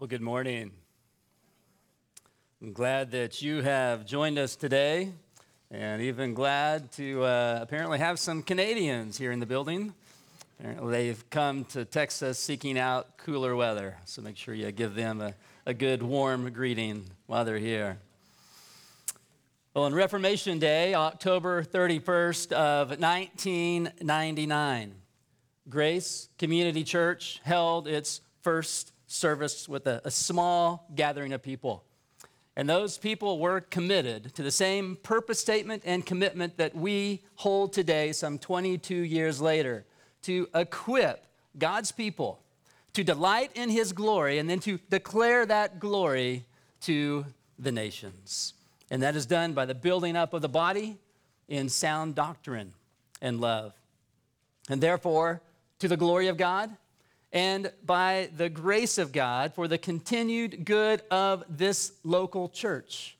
Well, good morning. I'm glad that you have joined us today, and even glad to uh, apparently have some Canadians here in the building. Apparently, they've come to Texas seeking out cooler weather, so make sure you give them a, a good, warm greeting while they're here. Well, on Reformation Day, October 31st of 1999, Grace Community Church held its first service with a, a small gathering of people. And those people were committed to the same purpose statement and commitment that we hold today, some 22 years later, to equip God's people to delight in His glory and then to declare that glory to the nations. And that is done by the building up of the body in sound doctrine and love. And therefore, to the glory of God and by the grace of God for the continued good of this local church.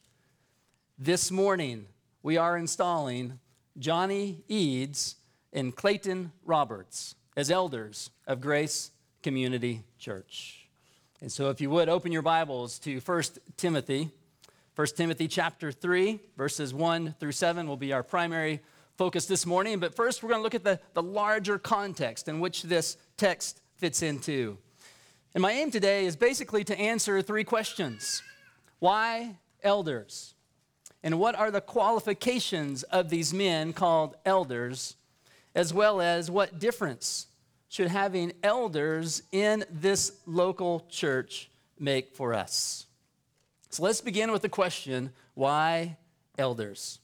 This morning, we are installing Johnny Eads and Clayton Roberts as elders of Grace Community Church. And so if you would open your Bibles to 1 Timothy, 1 Timothy chapter 3, verses 1 through 7 will be our primary focus this morning. But first, we're going to look at the, the larger context in which this text fits into. And my aim today is basically to answer three questions Why elders? And what are the qualifications of these men called elders, as well as what difference should having elders in this local church make for us? So let's begin with the question why elders?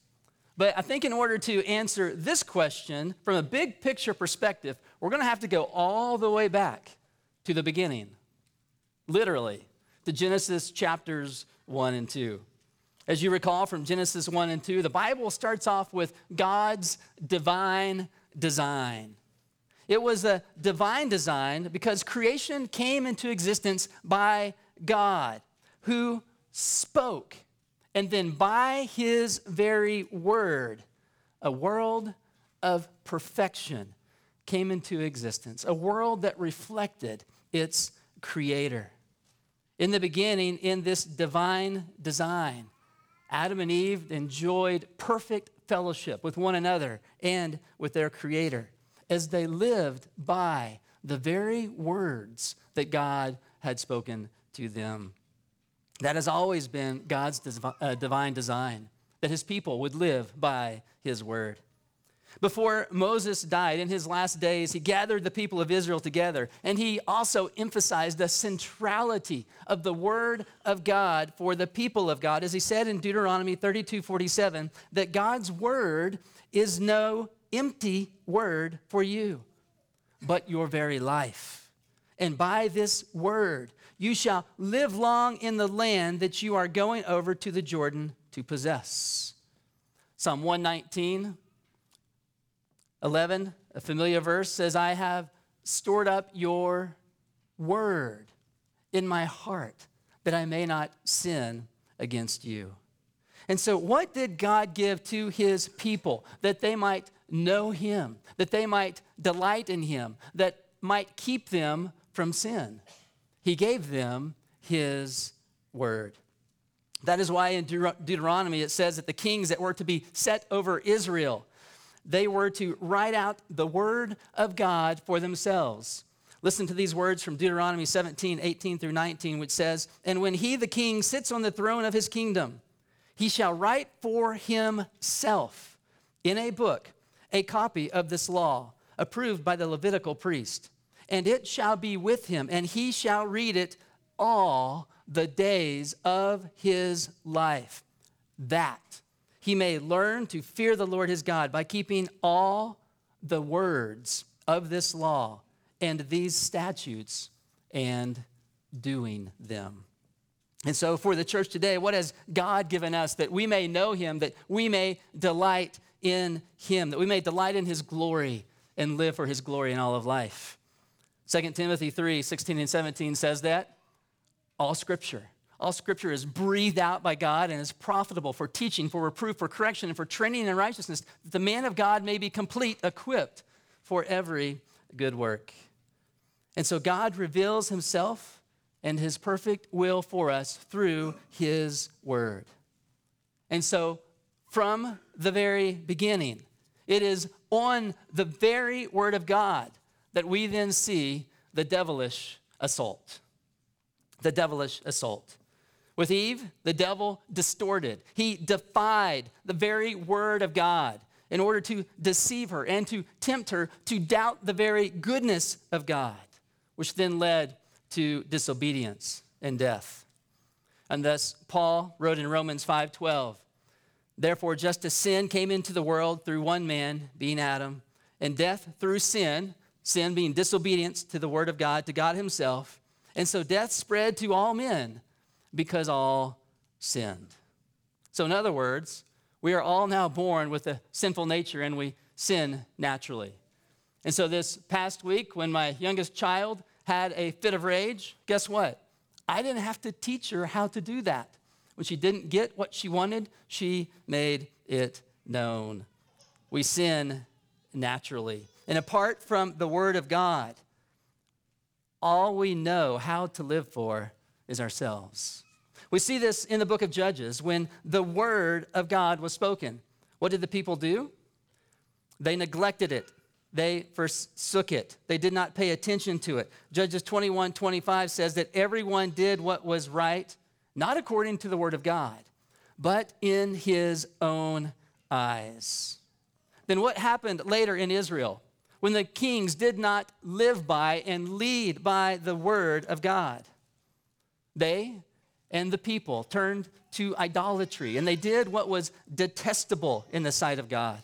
But I think in order to answer this question from a big picture perspective, we're going to have to go all the way back to the beginning, literally, to Genesis chapters 1 and 2. As you recall from Genesis 1 and 2, the Bible starts off with God's divine design. It was a divine design because creation came into existence by God, who spoke, and then by his very word, a world of perfection came into existence, a world that reflected its creator. In the beginning, in this divine design, Adam and Eve enjoyed perfect fellowship with one another and with their creator as they lived by the very words that God had spoken to them. That has always been God's uh, divine design, that his people would live by his word. Before Moses died in his last days, he gathered the people of Israel together, and he also emphasized the centrality of the word of God for the people of God, as he said in Deuteronomy 32 47, that God's word is no empty word for you, but your very life. And by this word, you shall live long in the land that you are going over to the Jordan to possess. Psalm 119 11, a familiar verse, says, I have stored up your word in my heart that I may not sin against you. And so, what did God give to his people that they might know him, that they might delight in him, that might keep them from sin? He gave them his word. That is why in Deuteronomy it says that the kings that were to be set over Israel they were to write out the word of God for themselves. Listen to these words from Deuteronomy 17, 18 through 19, which says, And when he, the king, sits on the throne of his kingdom, he shall write for himself in a book a copy of this law, approved by the Levitical priest. And it shall be with him, and he shall read it all the days of his life. That he may learn to fear the Lord his God by keeping all the words of this law and these statutes and doing them. And so, for the church today, what has God given us that we may know him, that we may delight in him, that we may delight in his glory and live for his glory in all of life? 2 Timothy 3 16 and 17 says that all scripture all scripture is breathed out by God and is profitable for teaching, for reproof, for correction, and for training in righteousness, that the man of God may be complete, equipped for every good work. And so God reveals himself and his perfect will for us through his word. And so, from the very beginning, it is on the very word of God that we then see the devilish assault. The devilish assault. With Eve, the devil distorted. He defied the very word of God in order to deceive her and to tempt her to doubt the very goodness of God, which then led to disobedience and death. And thus Paul wrote in Romans 5:12, Therefore just as sin came into the world through one man, being Adam, and death through sin, sin being disobedience to the word of God, to God himself, and so death spread to all men because all sinned. So, in other words, we are all now born with a sinful nature and we sin naturally. And so, this past week, when my youngest child had a fit of rage, guess what? I didn't have to teach her how to do that. When she didn't get what she wanted, she made it known. We sin naturally. And apart from the Word of God, all we know how to live for is ourselves. We see this in the book of Judges when the word of God was spoken. What did the people do? They neglected it. They forsook it. They did not pay attention to it. Judges 21 25 says that everyone did what was right, not according to the word of God, but in his own eyes. Then what happened later in Israel when the kings did not live by and lead by the word of God? They and the people turned to idolatry, and they did what was detestable in the sight of God.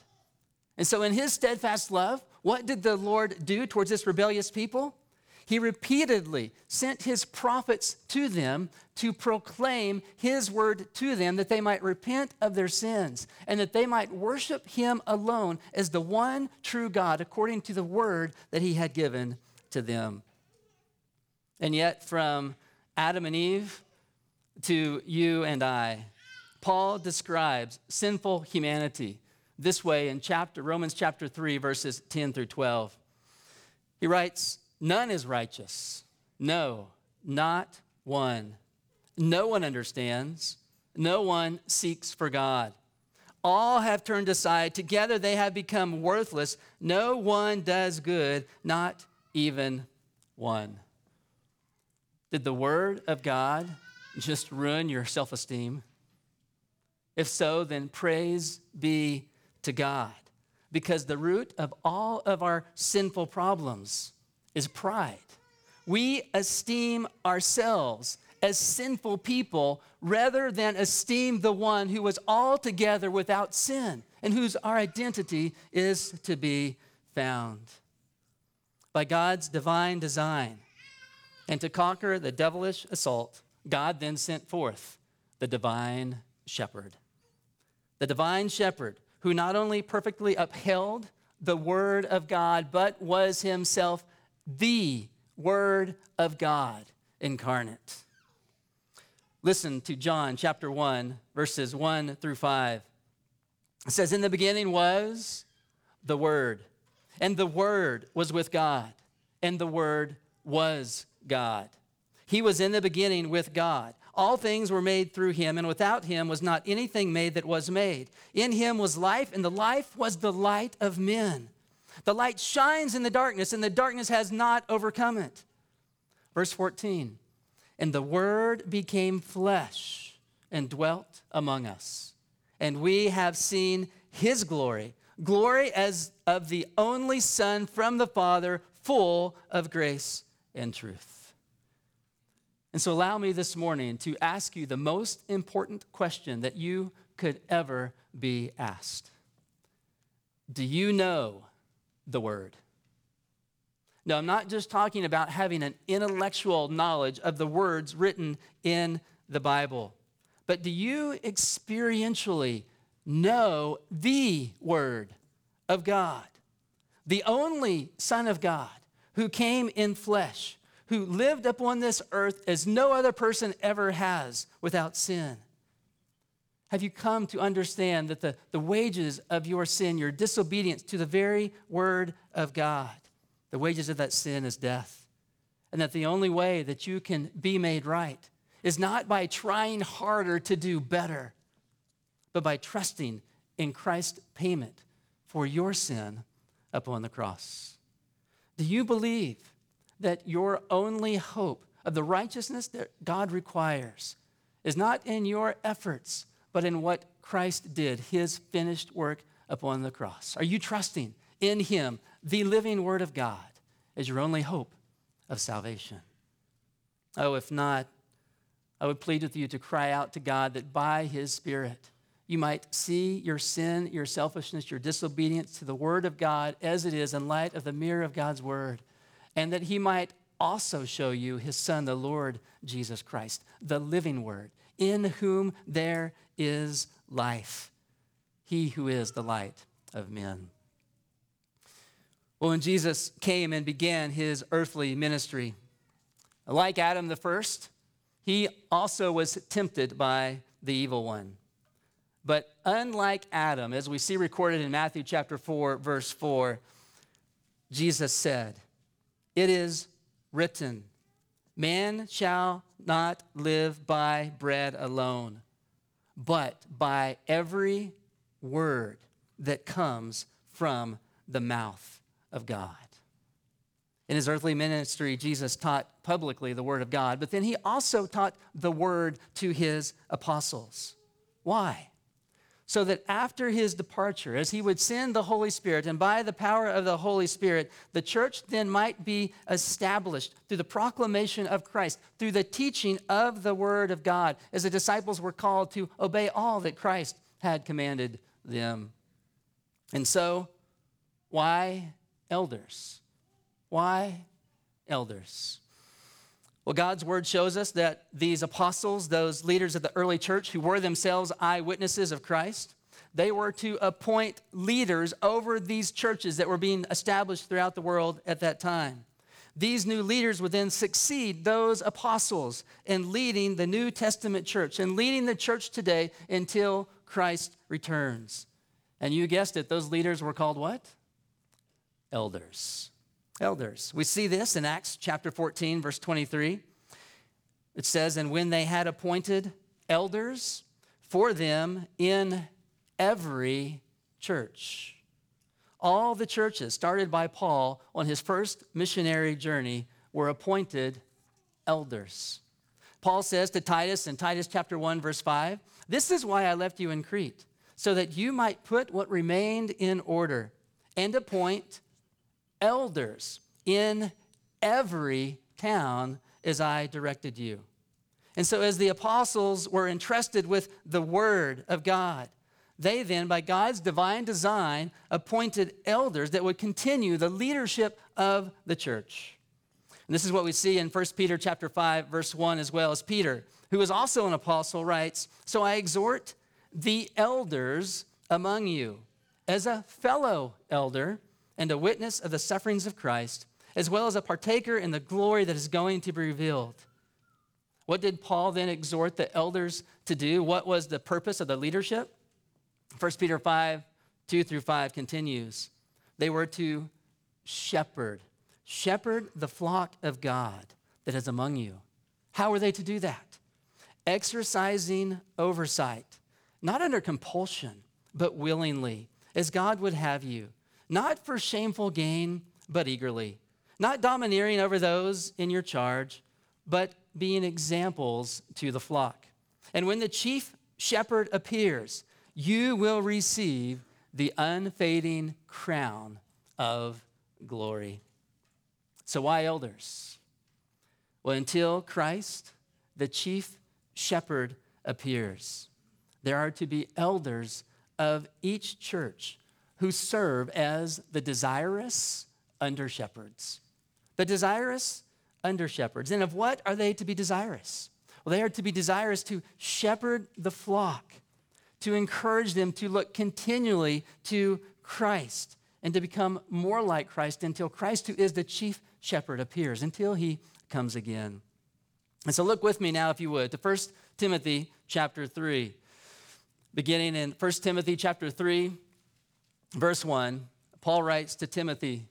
And so, in his steadfast love, what did the Lord do towards this rebellious people? He repeatedly sent his prophets to them to proclaim his word to them that they might repent of their sins and that they might worship him alone as the one true God according to the word that he had given to them. And yet, from Adam and Eve to you and I. Paul describes sinful humanity this way in chapter Romans chapter 3 verses 10 through 12. He writes, "None is righteous. No, not one. No one understands. No one seeks for God. All have turned aside. Together they have become worthless. No one does good, not even one." Did the word of God just ruin your self esteem? If so, then praise be to God. Because the root of all of our sinful problems is pride. We esteem ourselves as sinful people rather than esteem the one who was altogether without sin and whose our identity is to be found. By God's divine design, and to conquer the devilish assault, God then sent forth the divine shepherd. The divine shepherd who not only perfectly upheld the word of God, but was himself the word of God incarnate. Listen to John chapter 1, verses 1 through 5. It says, In the beginning was the Word, and the Word was with God, and the Word was God. He was in the beginning with God. All things were made through him, and without him was not anything made that was made. In him was life, and the life was the light of men. The light shines in the darkness, and the darkness has not overcome it. Verse 14 And the Word became flesh and dwelt among us, and we have seen his glory glory as of the only Son from the Father, full of grace and truth. And so, allow me this morning to ask you the most important question that you could ever be asked Do you know the Word? No, I'm not just talking about having an intellectual knowledge of the words written in the Bible, but do you experientially know the Word of God, the only Son of God? who came in flesh, who lived upon this earth as no other person ever has without sin? Have you come to understand that the, the wages of your sin, your disobedience to the very word of God, the wages of that sin is death? and that the only way that you can be made right is not by trying harder to do better, but by trusting in Christ's payment for your sin upon the cross. Do you believe that your only hope of the righteousness that God requires is not in your efforts, but in what Christ did, his finished work upon the cross? Are you trusting in him, the living word of God, as your only hope of salvation? Oh, if not, I would plead with you to cry out to God that by his Spirit, you might see your sin, your selfishness, your disobedience to the Word of God as it is in light of the mirror of God's Word, and that He might also show you His Son, the Lord Jesus Christ, the living Word, in whom there is life, He who is the light of men. Well, when Jesus came and began His earthly ministry, like Adam the first, He also was tempted by the evil one. But unlike Adam, as we see recorded in Matthew chapter 4, verse 4, Jesus said, It is written, Man shall not live by bread alone, but by every word that comes from the mouth of God. In his earthly ministry, Jesus taught publicly the word of God, but then he also taught the word to his apostles. Why? So that after his departure, as he would send the Holy Spirit, and by the power of the Holy Spirit, the church then might be established through the proclamation of Christ, through the teaching of the Word of God, as the disciples were called to obey all that Christ had commanded them. And so, why elders? Why elders? Well, God's word shows us that these apostles, those leaders of the early church who were themselves eyewitnesses of Christ, they were to appoint leaders over these churches that were being established throughout the world at that time. These new leaders would then succeed those apostles in leading the New Testament church and leading the church today until Christ returns. And you guessed it, those leaders were called what? Elders elders. We see this in Acts chapter 14, verse 23. It says, And when they had appointed elders for them in every church. All the churches started by Paul on his first missionary journey were appointed elders. Paul says to Titus in Titus chapter 1 verse 5, "This is why I left you in Crete, so that you might put what remained in order and appoint elders in every town as I directed you. And so, as the apostles were entrusted with the word of God, they then, by God's divine design, appointed elders that would continue the leadership of the church. And this is what we see in 1 Peter chapter 5, verse 1, as well as Peter, who is also an apostle, writes, So I exhort the elders among you as a fellow elder and a witness of the sufferings of Christ, as well as a partaker in the glory that is going to be revealed. What did Paul then exhort the elders to do? What was the purpose of the leadership? 1 Peter 5, 2 through 5 continues. They were to shepherd, shepherd the flock of God that is among you. How were they to do that? Exercising oversight, not under compulsion, but willingly, as God would have you not for shameful gain, but eagerly, not domineering over those in your charge, but being examples to the flock. And when the chief shepherd appears, you will receive the unfading crown of glory. So, why elders? Well, until Christ, the chief shepherd, appears, there are to be elders of each church who serve as the desirous under shepherds. The desirous under shepherds. And of what are they to be desirous? Well, they are to be desirous to shepherd the flock, to encourage them to look continually to Christ and to become more like Christ until Christ, who is the chief shepherd, appears, until he comes again. And so look with me now, if you would, to 1 Timothy chapter 3. Beginning in 1 Timothy chapter 3, Verse 1, Paul writes to Timothy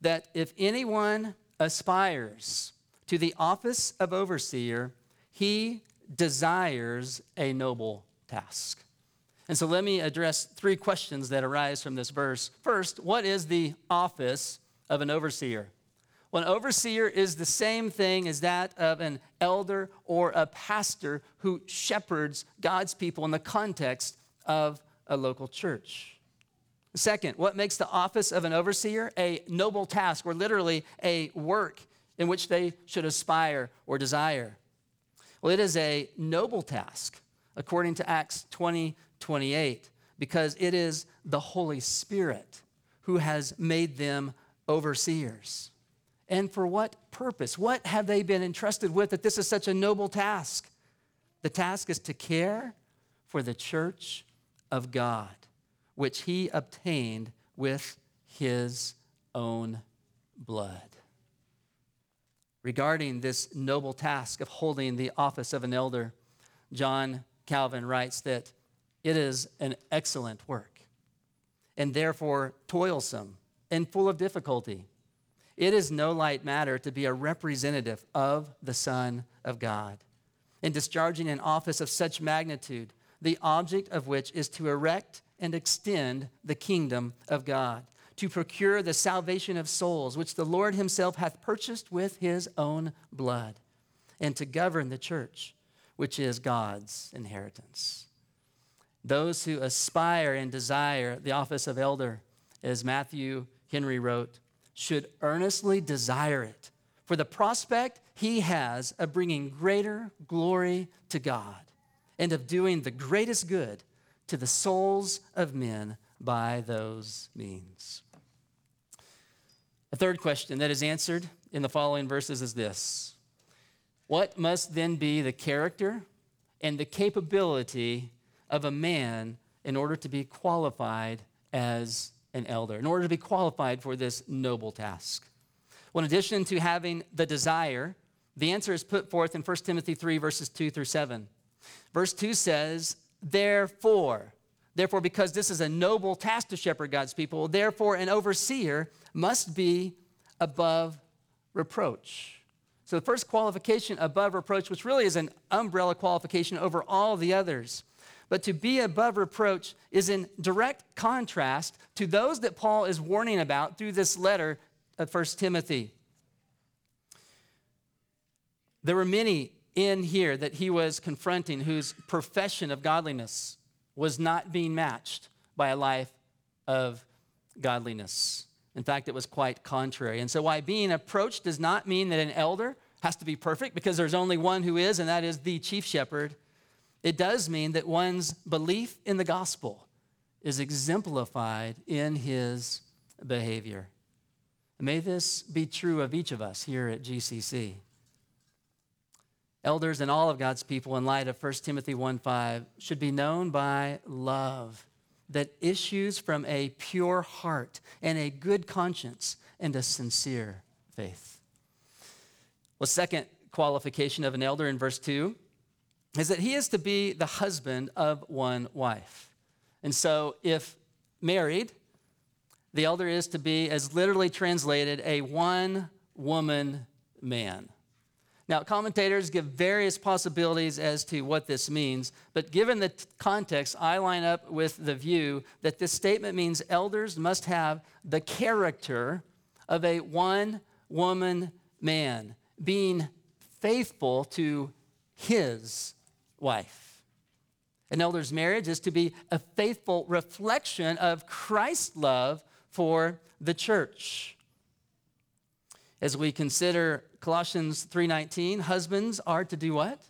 that if anyone aspires to the office of overseer, he desires a noble task. And so let me address three questions that arise from this verse. First, what is the office of an overseer? Well, an overseer is the same thing as that of an elder or a pastor who shepherds God's people in the context of a local church. Second, what makes the office of an overseer a noble task or literally a work in which they should aspire or desire? Well, it is a noble task, according to Acts 20 28, because it is the Holy Spirit who has made them overseers. And for what purpose? What have they been entrusted with that this is such a noble task? The task is to care for the church of God, which he obtained with his own blood. Regarding this noble task of holding the office of an elder, John Calvin writes that it is an excellent work and therefore toilsome and full of difficulty. It is no light matter to be a representative of the Son of God. In discharging an office of such magnitude, the object of which is to erect and extend the kingdom of God, to procure the salvation of souls, which the Lord Himself hath purchased with His own blood, and to govern the church, which is God's inheritance. Those who aspire and desire the office of elder, as Matthew Henry wrote, should earnestly desire it for the prospect he has of bringing greater glory to God and of doing the greatest good to the souls of men by those means. A third question that is answered in the following verses is this What must then be the character and the capability of a man in order to be qualified as an elder, in order to be qualified for this noble task? Well, in addition to having the desire, the answer is put forth in 1 Timothy 3, verses 2 through 7. Verse 2 says, Therefore, therefore, because this is a noble task to shepherd God's people, therefore, an overseer must be above reproach. So, the first qualification above reproach, which really is an umbrella qualification over all the others, but to be above reproach is in direct contrast to those that Paul is warning about through this letter of 1 Timothy. There were many in here that he was confronting whose profession of godliness was not being matched by a life of godliness. In fact, it was quite contrary. And so, why being approached does not mean that an elder has to be perfect, because there's only one who is, and that is the chief shepherd. It does mean that one's belief in the gospel is exemplified in his behavior. May this be true of each of us here at GCC. Elders and all of God's people, in light of 1 Timothy 1 5, should be known by love that issues from a pure heart and a good conscience and a sincere faith. Well, second qualification of an elder in verse 2 is that he is to be the husband of one wife. And so, if married, the elder is to be, as literally translated, a one woman man. Now, commentators give various possibilities as to what this means, but given the t- context, I line up with the view that this statement means elders must have the character of a one woman man, being faithful to his wife. An elder's marriage is to be a faithful reflection of Christ's love for the church. As we consider Colossians 3:19, husbands are to do what?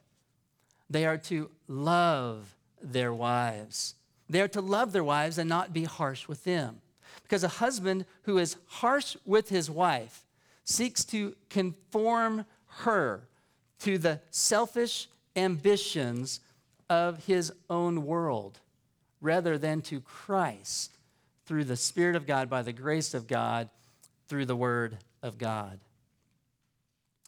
They are to love their wives. They are to love their wives and not be harsh with them. Because a husband who is harsh with his wife seeks to conform her to the selfish ambitions of his own world rather than to Christ through the Spirit of God, by the grace of God, through the Word of God.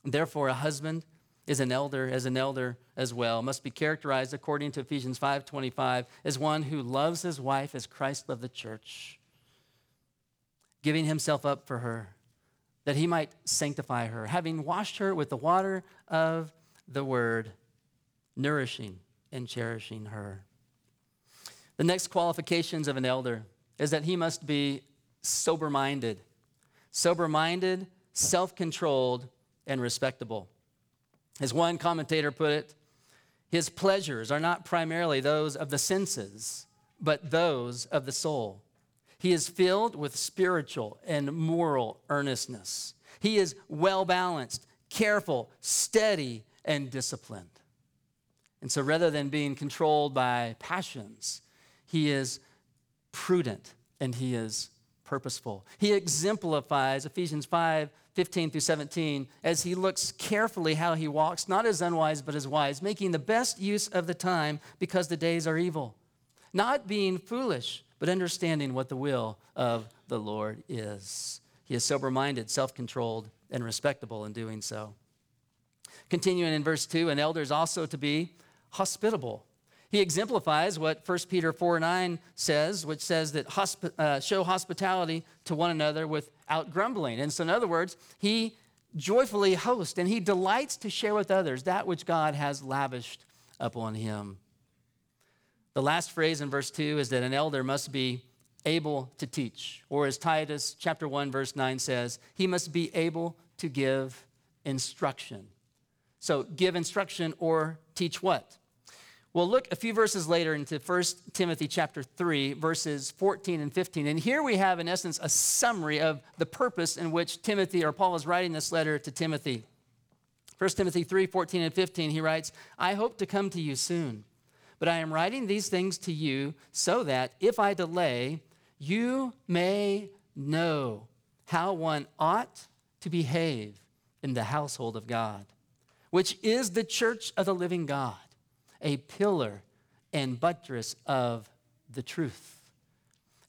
Therefore, a husband is an elder, as an elder as well, must be characterized according to Ephesians 5:25 as one who loves his wife as Christ loved the church, giving himself up for her, that he might sanctify her, having washed her with the water of the word, nourishing and cherishing her. The next qualifications of an elder is that he must be sober minded, sober minded, self controlled, and respectable. As one commentator put it, his pleasures are not primarily those of the senses, but those of the soul. He is filled with spiritual and moral earnestness. He is well balanced, careful, steady, and disciplined. And so rather than being controlled by passions, he is prudent and he is purposeful. He exemplifies Ephesians 5 15 through 17 as he looks carefully how he walks, not as unwise, but as wise, making the best use of the time because the days are evil. Not being foolish, but understanding what the will of the Lord is. He is sober minded, self controlled, and respectable in doing so. Continuing in verse 2, an elder is also to be hospitable. He exemplifies what 1 Peter 4 9 says, which says that uh, show hospitality to one another without grumbling. And so, in other words, he joyfully hosts and he delights to share with others that which God has lavished upon him. The last phrase in verse 2 is that an elder must be able to teach, or as Titus chapter 1 verse 9 says, he must be able to give instruction. So, give instruction or teach what? Well, look a few verses later into 1 Timothy chapter 3, verses 14 and 15. And here we have, in essence, a summary of the purpose in which Timothy or Paul is writing this letter to Timothy. 1 Timothy 3, 14 and 15, he writes, I hope to come to you soon, but I am writing these things to you so that if I delay, you may know how one ought to behave in the household of God, which is the church of the living God a pillar and buttress of the truth.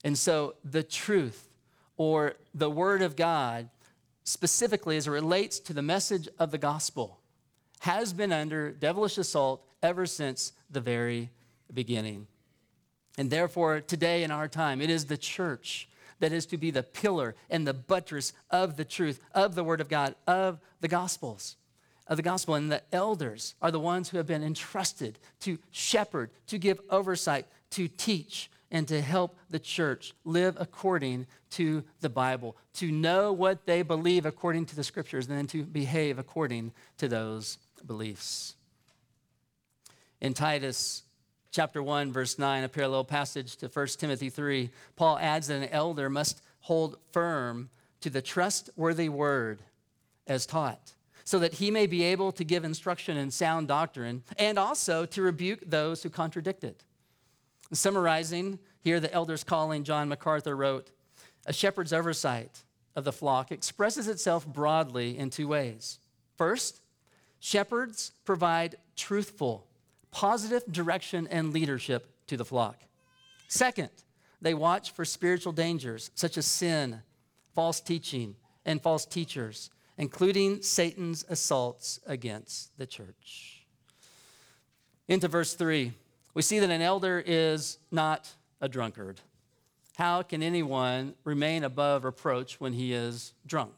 And so the truth or the word of God, specifically as it relates to the message of the gospel, has been under devilish assault ever since the very beginning. And therefore, today in our time, it is the church that is to be the pillar and the buttress of the truth, of the word of God, of the gospels of the gospel. And the elders are the ones who have been entrusted to shepherd, to give oversight, to teach, and to help the church live according to the Bible, to know what they believe according to the scriptures, and then to behave according to those beliefs. In Titus chapter 1, verse 9, a parallel passage to 1 Timothy 3, Paul adds that an elder must hold firm to the trustworthy word as taught so that he may be able to give instruction in sound doctrine and also to rebuke those who contradict it. Summarizing, here the elders calling John MacArthur wrote A shepherd's oversight of the flock expresses itself broadly in two ways. First, shepherds provide truthful, positive direction and leadership to the flock. Second, they watch for spiritual dangers such as sin, false teaching, and false teachers, including Satan's assaults against the church. Into verse 3, we see that an elder is not a drunkard. How can anyone remain above reproach when he is drunk?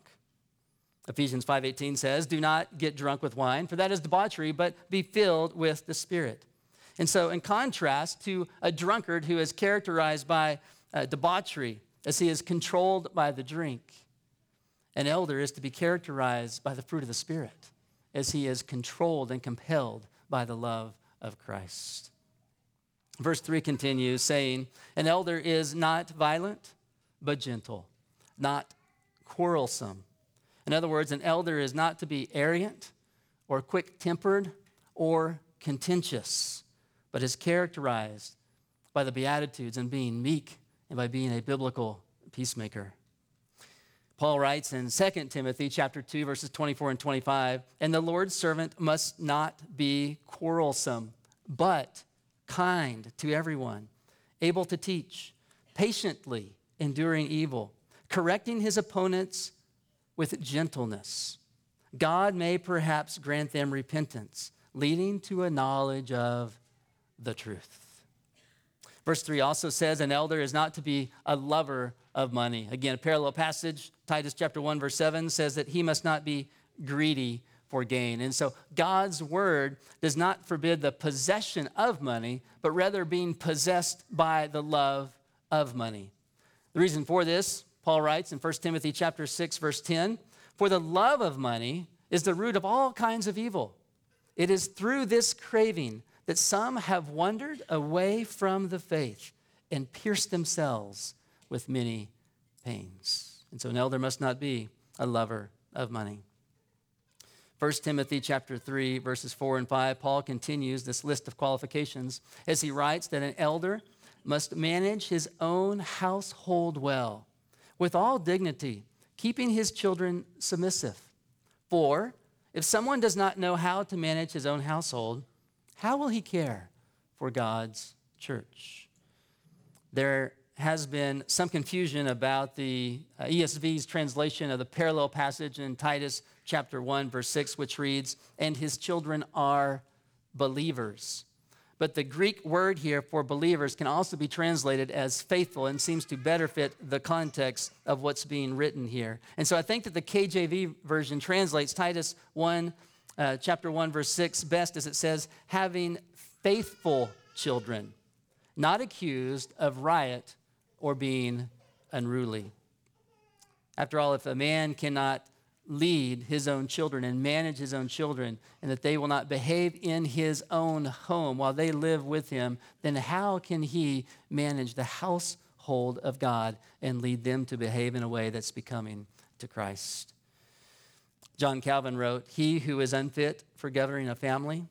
Ephesians 5:18 says, "Do not get drunk with wine, for that is debauchery, but be filled with the Spirit." And so, in contrast to a drunkard who is characterized by uh, debauchery, as he is controlled by the drink, an elder is to be characterized by the fruit of the Spirit as he is controlled and compelled by the love of Christ. Verse 3 continues saying, An elder is not violent, but gentle, not quarrelsome. In other words, an elder is not to be arrogant or quick tempered or contentious, but is characterized by the Beatitudes and being meek and by being a biblical peacemaker. Paul writes in 2 Timothy chapter 2 verses 24 and 25, and the Lord's servant must not be quarrelsome, but kind to everyone, able to teach, patiently enduring evil, correcting his opponents with gentleness. God may perhaps grant them repentance, leading to a knowledge of the truth. Verse 3 also says an elder is not to be a lover of money. Again, a parallel passage, Titus chapter 1, verse 7 says that he must not be greedy for gain. And so God's word does not forbid the possession of money, but rather being possessed by the love of money. The reason for this, Paul writes in 1 Timothy chapter 6 verse 10, for the love of money is the root of all kinds of evil. It is through this craving that some have wandered away from the faith and pierced themselves with many pains. And so an elder must not be a lover of money. 1 Timothy chapter 3 verses 4 and 5 Paul continues this list of qualifications as he writes that an elder must manage his own household well with all dignity keeping his children submissive for if someone does not know how to manage his own household how will he care for God's church there has been some confusion about the uh, ESV's translation of the parallel passage in Titus chapter 1, verse 6, which reads, And his children are believers. But the Greek word here for believers can also be translated as faithful and seems to better fit the context of what's being written here. And so I think that the KJV version translates Titus 1, uh, chapter 1, verse 6 best as it says, having faithful children, not accused of riot or being unruly. After all, if a man cannot lead his own children and manage his own children, and that they will not behave in his own home while they live with him, then how can he manage the household of God and lead them to behave in a way that's becoming to Christ? John Calvin wrote, He who is unfit for governing a family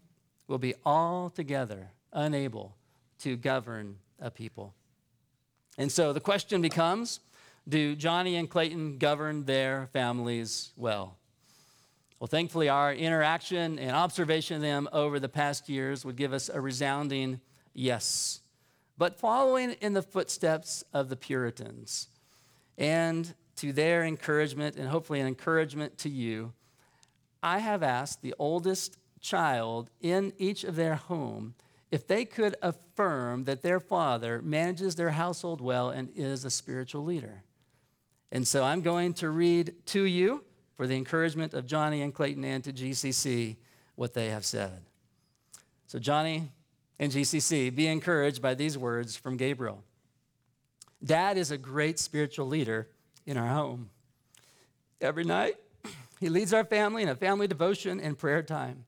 will be altogether unable to govern a people. And so the question becomes do Johnny and Clayton govern their families well? Well, thankfully, our interaction and observation of them over the past years would give us a resounding yes. But following in the footsteps of the Puritans, and to their encouragement, and hopefully an encouragement to you, I have asked the oldest child in each of their home if they could affirm that their father manages their household well and is a spiritual leader. And so I'm going to read to you, for the encouragement of Johnny and Clayton and to GCC, what they have said. So, Johnny and GCC, be encouraged by these words from Gabriel. Dad is a great spiritual leader in our home. Every night, he leads our family in a family devotion and prayer time,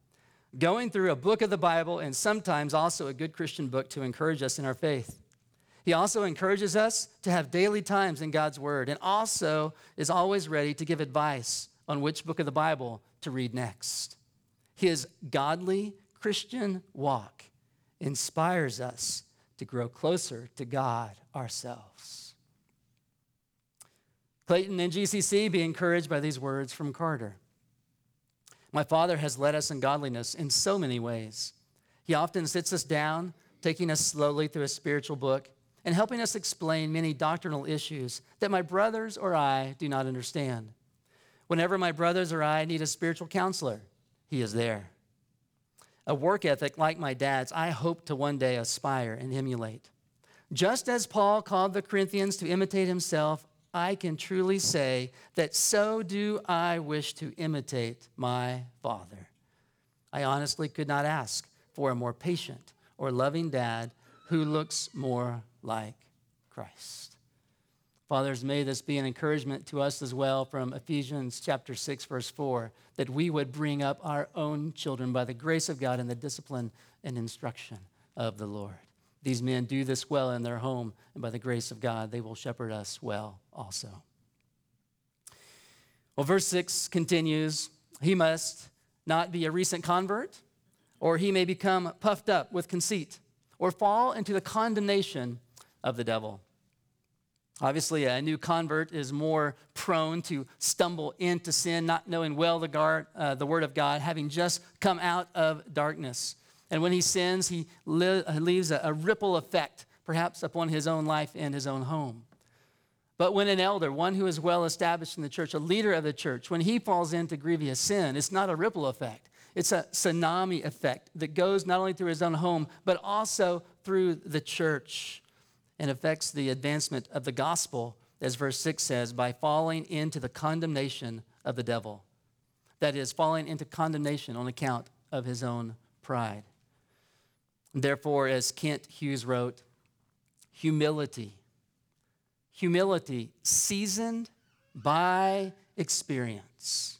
going through a book of the Bible and sometimes also a good Christian book to encourage us in our faith. He also encourages us to have daily times in God's Word and also is always ready to give advice on which book of the Bible to read next. His godly Christian walk inspires us to grow closer to God ourselves. Clayton and GCC be encouraged by these words from Carter. My father has led us in godliness in so many ways. He often sits us down, taking us slowly through a spiritual book and helping us explain many doctrinal issues that my brothers or I do not understand. Whenever my brothers or I need a spiritual counselor, he is there. A work ethic like my dad's, I hope to one day aspire and emulate. Just as Paul called the Corinthians to imitate himself, I can truly say that so do I wish to imitate my Father. I honestly could not ask for a more patient or loving dad who looks more like Christ. Fathers, may this be an encouragement to us as well from Ephesians chapter 6 verse 4 that we would bring up our own children by the grace of God in the discipline and instruction of the Lord. These men do this well in their home and by the grace of God they will shepherd us well also. Well, verse 6 continues, he must not be a recent convert or he may become puffed up with conceit or fall into the condemnation of the devil. Obviously, a new convert is more prone to stumble into sin, not knowing well the, guard, uh, the word of God, having just come out of darkness. And when he sins, he leaves a, a ripple effect, perhaps upon his own life and his own home. But when an elder, one who is well established in the church, a leader of the church, when he falls into grievous sin, it's not a ripple effect. It's a tsunami effect that goes not only through his own home, but also through the church and affects the advancement of the gospel as verse 6 says, by falling into the condemnation of the devil. That is, falling into condemnation on account of his own pride. Therefore, as Kent Hughes wrote, humility, humility seasoned by experience.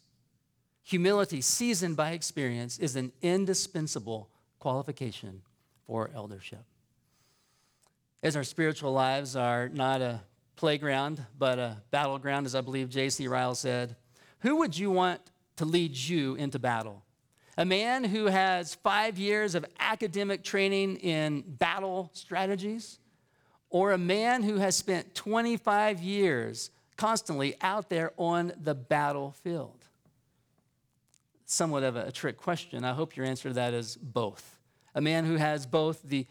Humility seasoned by experience is an indispensable qualification for eldership. As our spiritual lives are not a playground, but a battleground, as I believe J.C. Ryle said, who would you want to lead you into battle? A man who has five years of academic training in battle strategies? Or a man who has spent 25 years constantly out there on the battlefield? Somewhat of a, trick question. I hope your answer to that is both. A man who has both the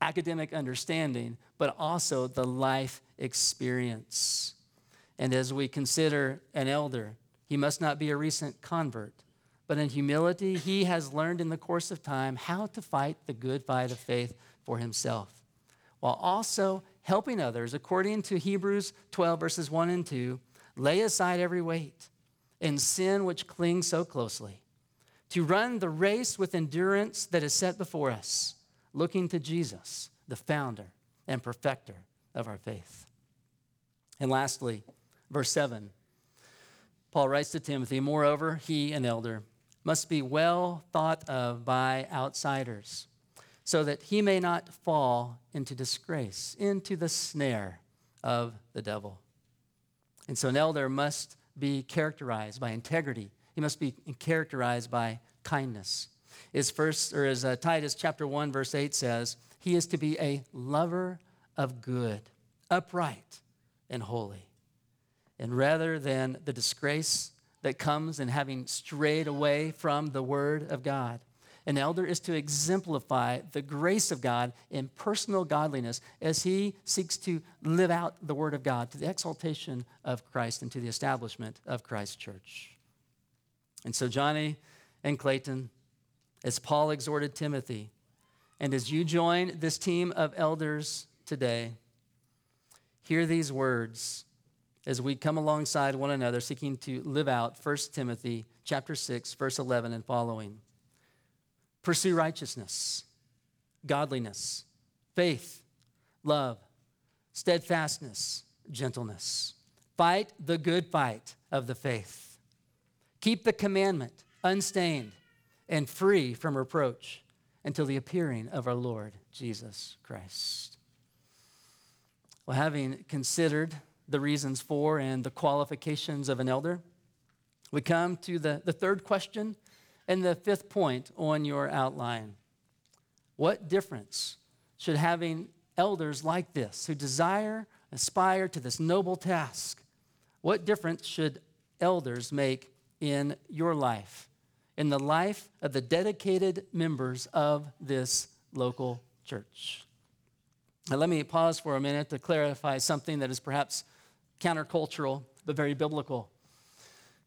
academic understanding, but also the life experience. And as we consider an elder, he must not be a recent convert, but in humility, he has learned in the course of time how to fight the good fight of faith for himself, while also helping others, according to Hebrews 12, verses 1 and 2, lay aside every weight and sin which clings so closely, to run the race with endurance that is set before us looking to Jesus, the founder and perfecter of our faith. And lastly, verse 7, Paul writes to Timothy, Moreover, he, an elder, must be well thought of by outsiders, so that he may not fall into disgrace, into the snare of the devil. And so an elder must be characterized by integrity. He must be characterized by kindness is first, or as uh, Titus chapter 1, verse 8 says, he is to be a lover of good, upright, and holy. And rather than the disgrace that comes in having strayed away from the word of God, an elder is to exemplify the grace of God in personal godliness as he seeks to live out the word of God to the exaltation of Christ and to the establishment of Christ's church. And so, Johnny and Clayton, as Paul exhorted Timothy. And as you join this team of elders today, hear these words as we come alongside one another seeking to live out 1 Timothy chapter 6 verse 11 and following. Pursue righteousness, godliness, faith, love, steadfastness, gentleness. Fight the good fight of the faith. Keep the commandment unstained and free from reproach until the appearing of our Lord Jesus Christ. Well, having considered the reasons for and the qualifications of an elder, we come to the, the third question and the fifth point on your outline. What difference should having elders like this who desire, aspire to this noble task, what difference should elders make in your life? in the life of the dedicated members of this local church. Now, let me pause for a minute to clarify something that is perhaps countercultural, but very biblical.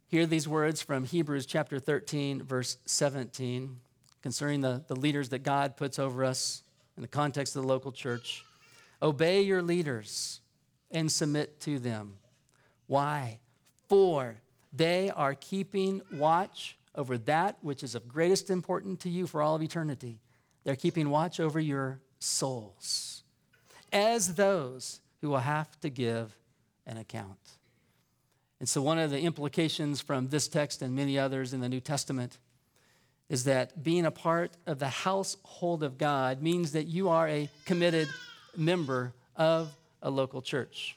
Hear these words from Hebrews chapter 13, verse 17, concerning the, the leaders that God puts over us in the context of the local church. Obey your leaders and submit to them. Why? For they are keeping watch over that which is of greatest importance to you for all of eternity. They're keeping watch over your souls as those who will have to give an account. And so, one of the implications from this text and many others in the New Testament is that being a part of the household of God means that you are a committed member of a local church.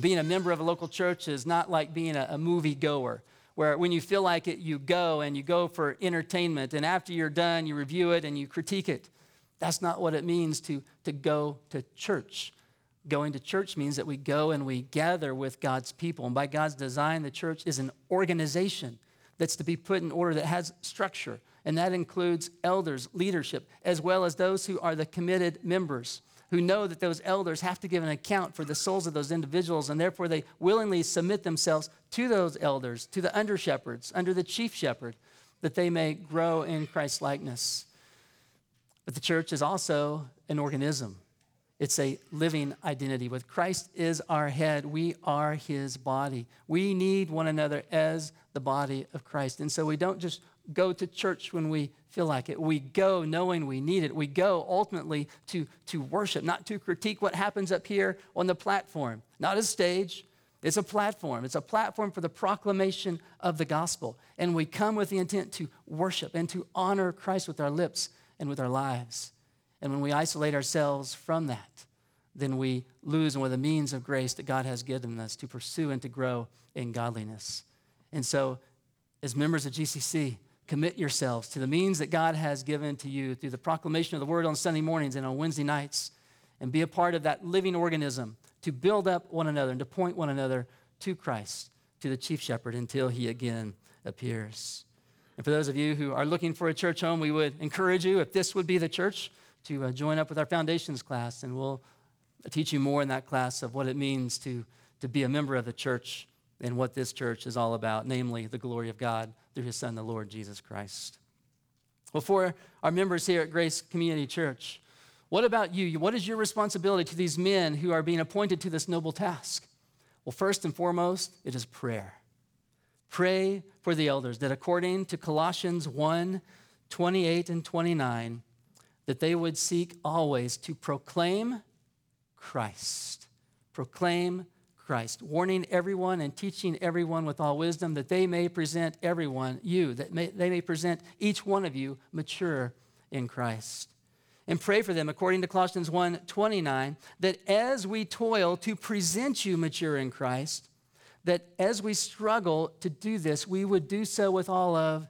Being a member of a local church is not like being a, a movie goer where when you feel like it, you go and you go for entertainment. And after you're done, you review it and you critique it. That's not what it means to, to go to church. Going to church means that we go and we gather with God's people. And by God's design, the church is an organization that's to be put in order that has structure. And that includes elders, leadership, as well as those who are the committed members who know that those elders have to give an account for the souls of those individuals, and therefore they willingly submit themselves to those elders, to the under shepherds, under the chief shepherd, that they may grow in Christ's likeness. But the church is also an organism. It's a living identity. With Christ is our head, we are his body. We need one another as the body of Christ. And so we don't just go to church when we feel like it. We go knowing we need it. We go ultimately to, to worship, not to critique what happens up here on the platform, not a stage. It's a platform. It's a platform for the proclamation of the gospel. And we come with the intent to worship and to honor Christ with our lips and with our lives. And when we isolate ourselves from that, then we lose one of the means of grace that God has given us to pursue and to grow in godliness. And so, as members of GCC, commit yourselves to the means that God has given to you through the proclamation of the word on Sunday mornings and on Wednesday nights, and be a part of that living organism to build up one another and to point one another to Christ, to the chief shepherd, until he again appears. And for those of you who are looking for a church home, we would encourage you, if this would be the church, to uh, join up with our foundations class, and we'll teach you more in that class of what it means to, to be a member of the church and what this church is all about, namely the glory of God through his Son, the Lord Jesus Christ. Well, for our members here at Grace Community Church, what about you? What is your responsibility to these men who are being appointed to this noble task? Well, first and foremost, it is prayer. Pray for the elders that according to Colossians 1 28 and 29, that they would seek always to proclaim Christ. Proclaim Christ, warning everyone and teaching everyone with all wisdom that they may present everyone, you, that may, they may present each one of you mature in Christ. And pray for them according to Colossians 1 29, that as we toil to present you mature in Christ, that as we struggle to do this, we would do so with all of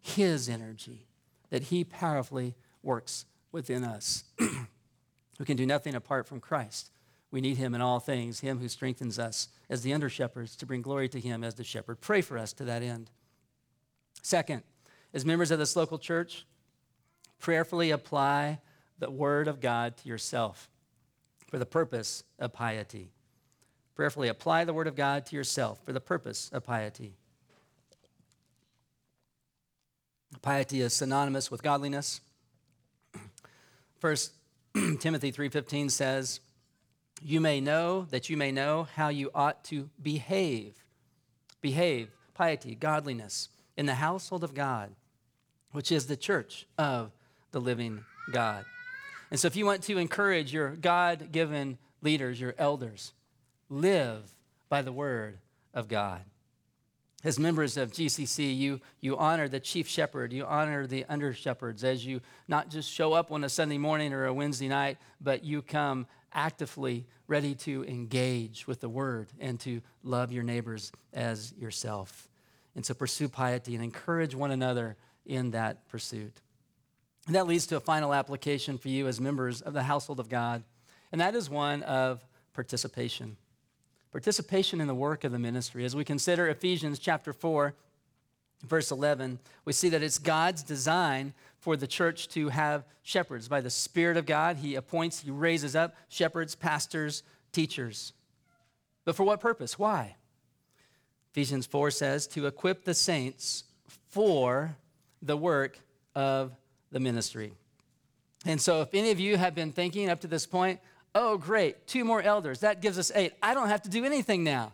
His energy, that He powerfully works within us. we can do nothing apart from Christ. We need him in all things, him who strengthens us as the under shepherds to bring glory to him as the shepherd. Pray for us to that end. Second, as members of this local church, prayerfully apply the word of God to yourself for the purpose of piety. Prayerfully apply the word of God to yourself for the purpose of piety. Piety is synonymous with godliness. First Timothy 3:15 says, "You may know that you may know how you ought to behave. Behave, piety, godliness in the household of God, which is the church of the living God." And so if you want to encourage your God-given leaders, your elders, live by the word of God as members of GCC, you, you honor the chief shepherd, you honor the under shepherds as you not just show up on a Sunday morning or a Wednesday night, but you come actively ready to engage with the word and to love your neighbors as yourself. And so pursue piety and encourage one another in that pursuit. And that leads to a final application for you as members of the household of God, and that is one of participation participation in the work of the ministry. As we consider Ephesians chapter 4, verse 11, we see that it's God's design for the church to have shepherds. By the Spirit of God, He appoints, He raises up shepherds, pastors, teachers. But for what purpose? Why? Ephesians 4 says, to equip the saints for the work of the ministry. And so, if any of you have been thinking up to this point, Oh, great, two more elders. That gives us eight. I don't have to do anything now.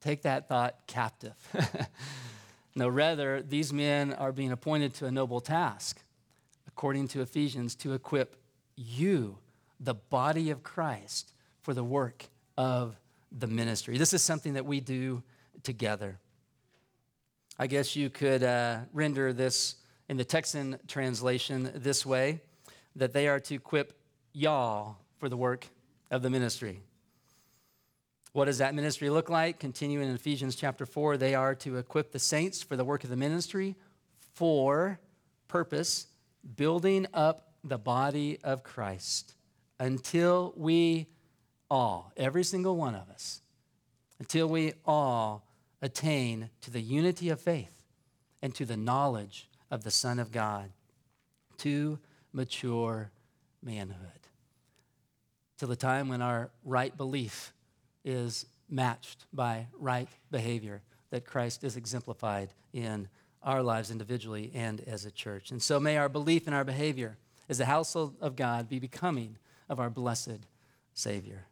Take that thought captive. no, rather, these men are being appointed to a noble task, according to Ephesians, to equip you, the body of Christ, for the work of the ministry. This is something that we do together. I guess you could uh, render this in the Texan translation this way that they are to equip y'all for the work of the ministry. What does that ministry look like? Continuing in Ephesians chapter 4, they are to equip the saints for the work of the ministry for purpose, building up the body of Christ until we all, every single one of us, until we all attain to the unity of faith and to the knowledge of the Son of God, to mature manhood till the time when our right belief is matched by right behavior that Christ is exemplified in our lives individually and as a church. And so may our belief and our behavior as the household of God be becoming of our blessed Savior.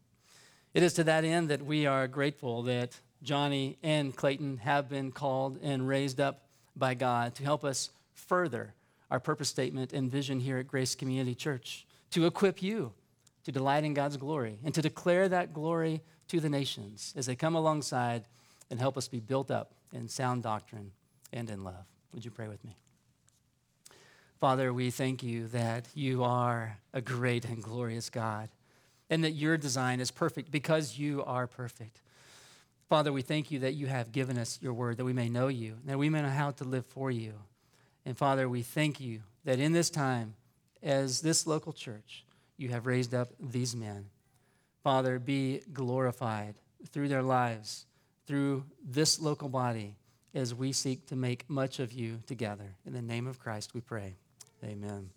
It is to that end that we are grateful that Johnny and Clayton have been called and raised up by God to help us further our purpose statement and vision here at Grace Community Church, to equip you to delight in God's glory and to declare that glory to the nations as they come alongside and help us be built up in sound doctrine and in love. Would you pray with me? Father, we thank you that you are a great and glorious God and that your design is perfect because you are perfect. Father, we thank you that you have given us your word that we may know you, and that we may know how to live for you. And Father, we thank you that in this time, as this local church, you have raised up these men. Father, be glorified through their lives, through this local body, as we seek to make much of you together. In the name of Christ, we pray. Amen.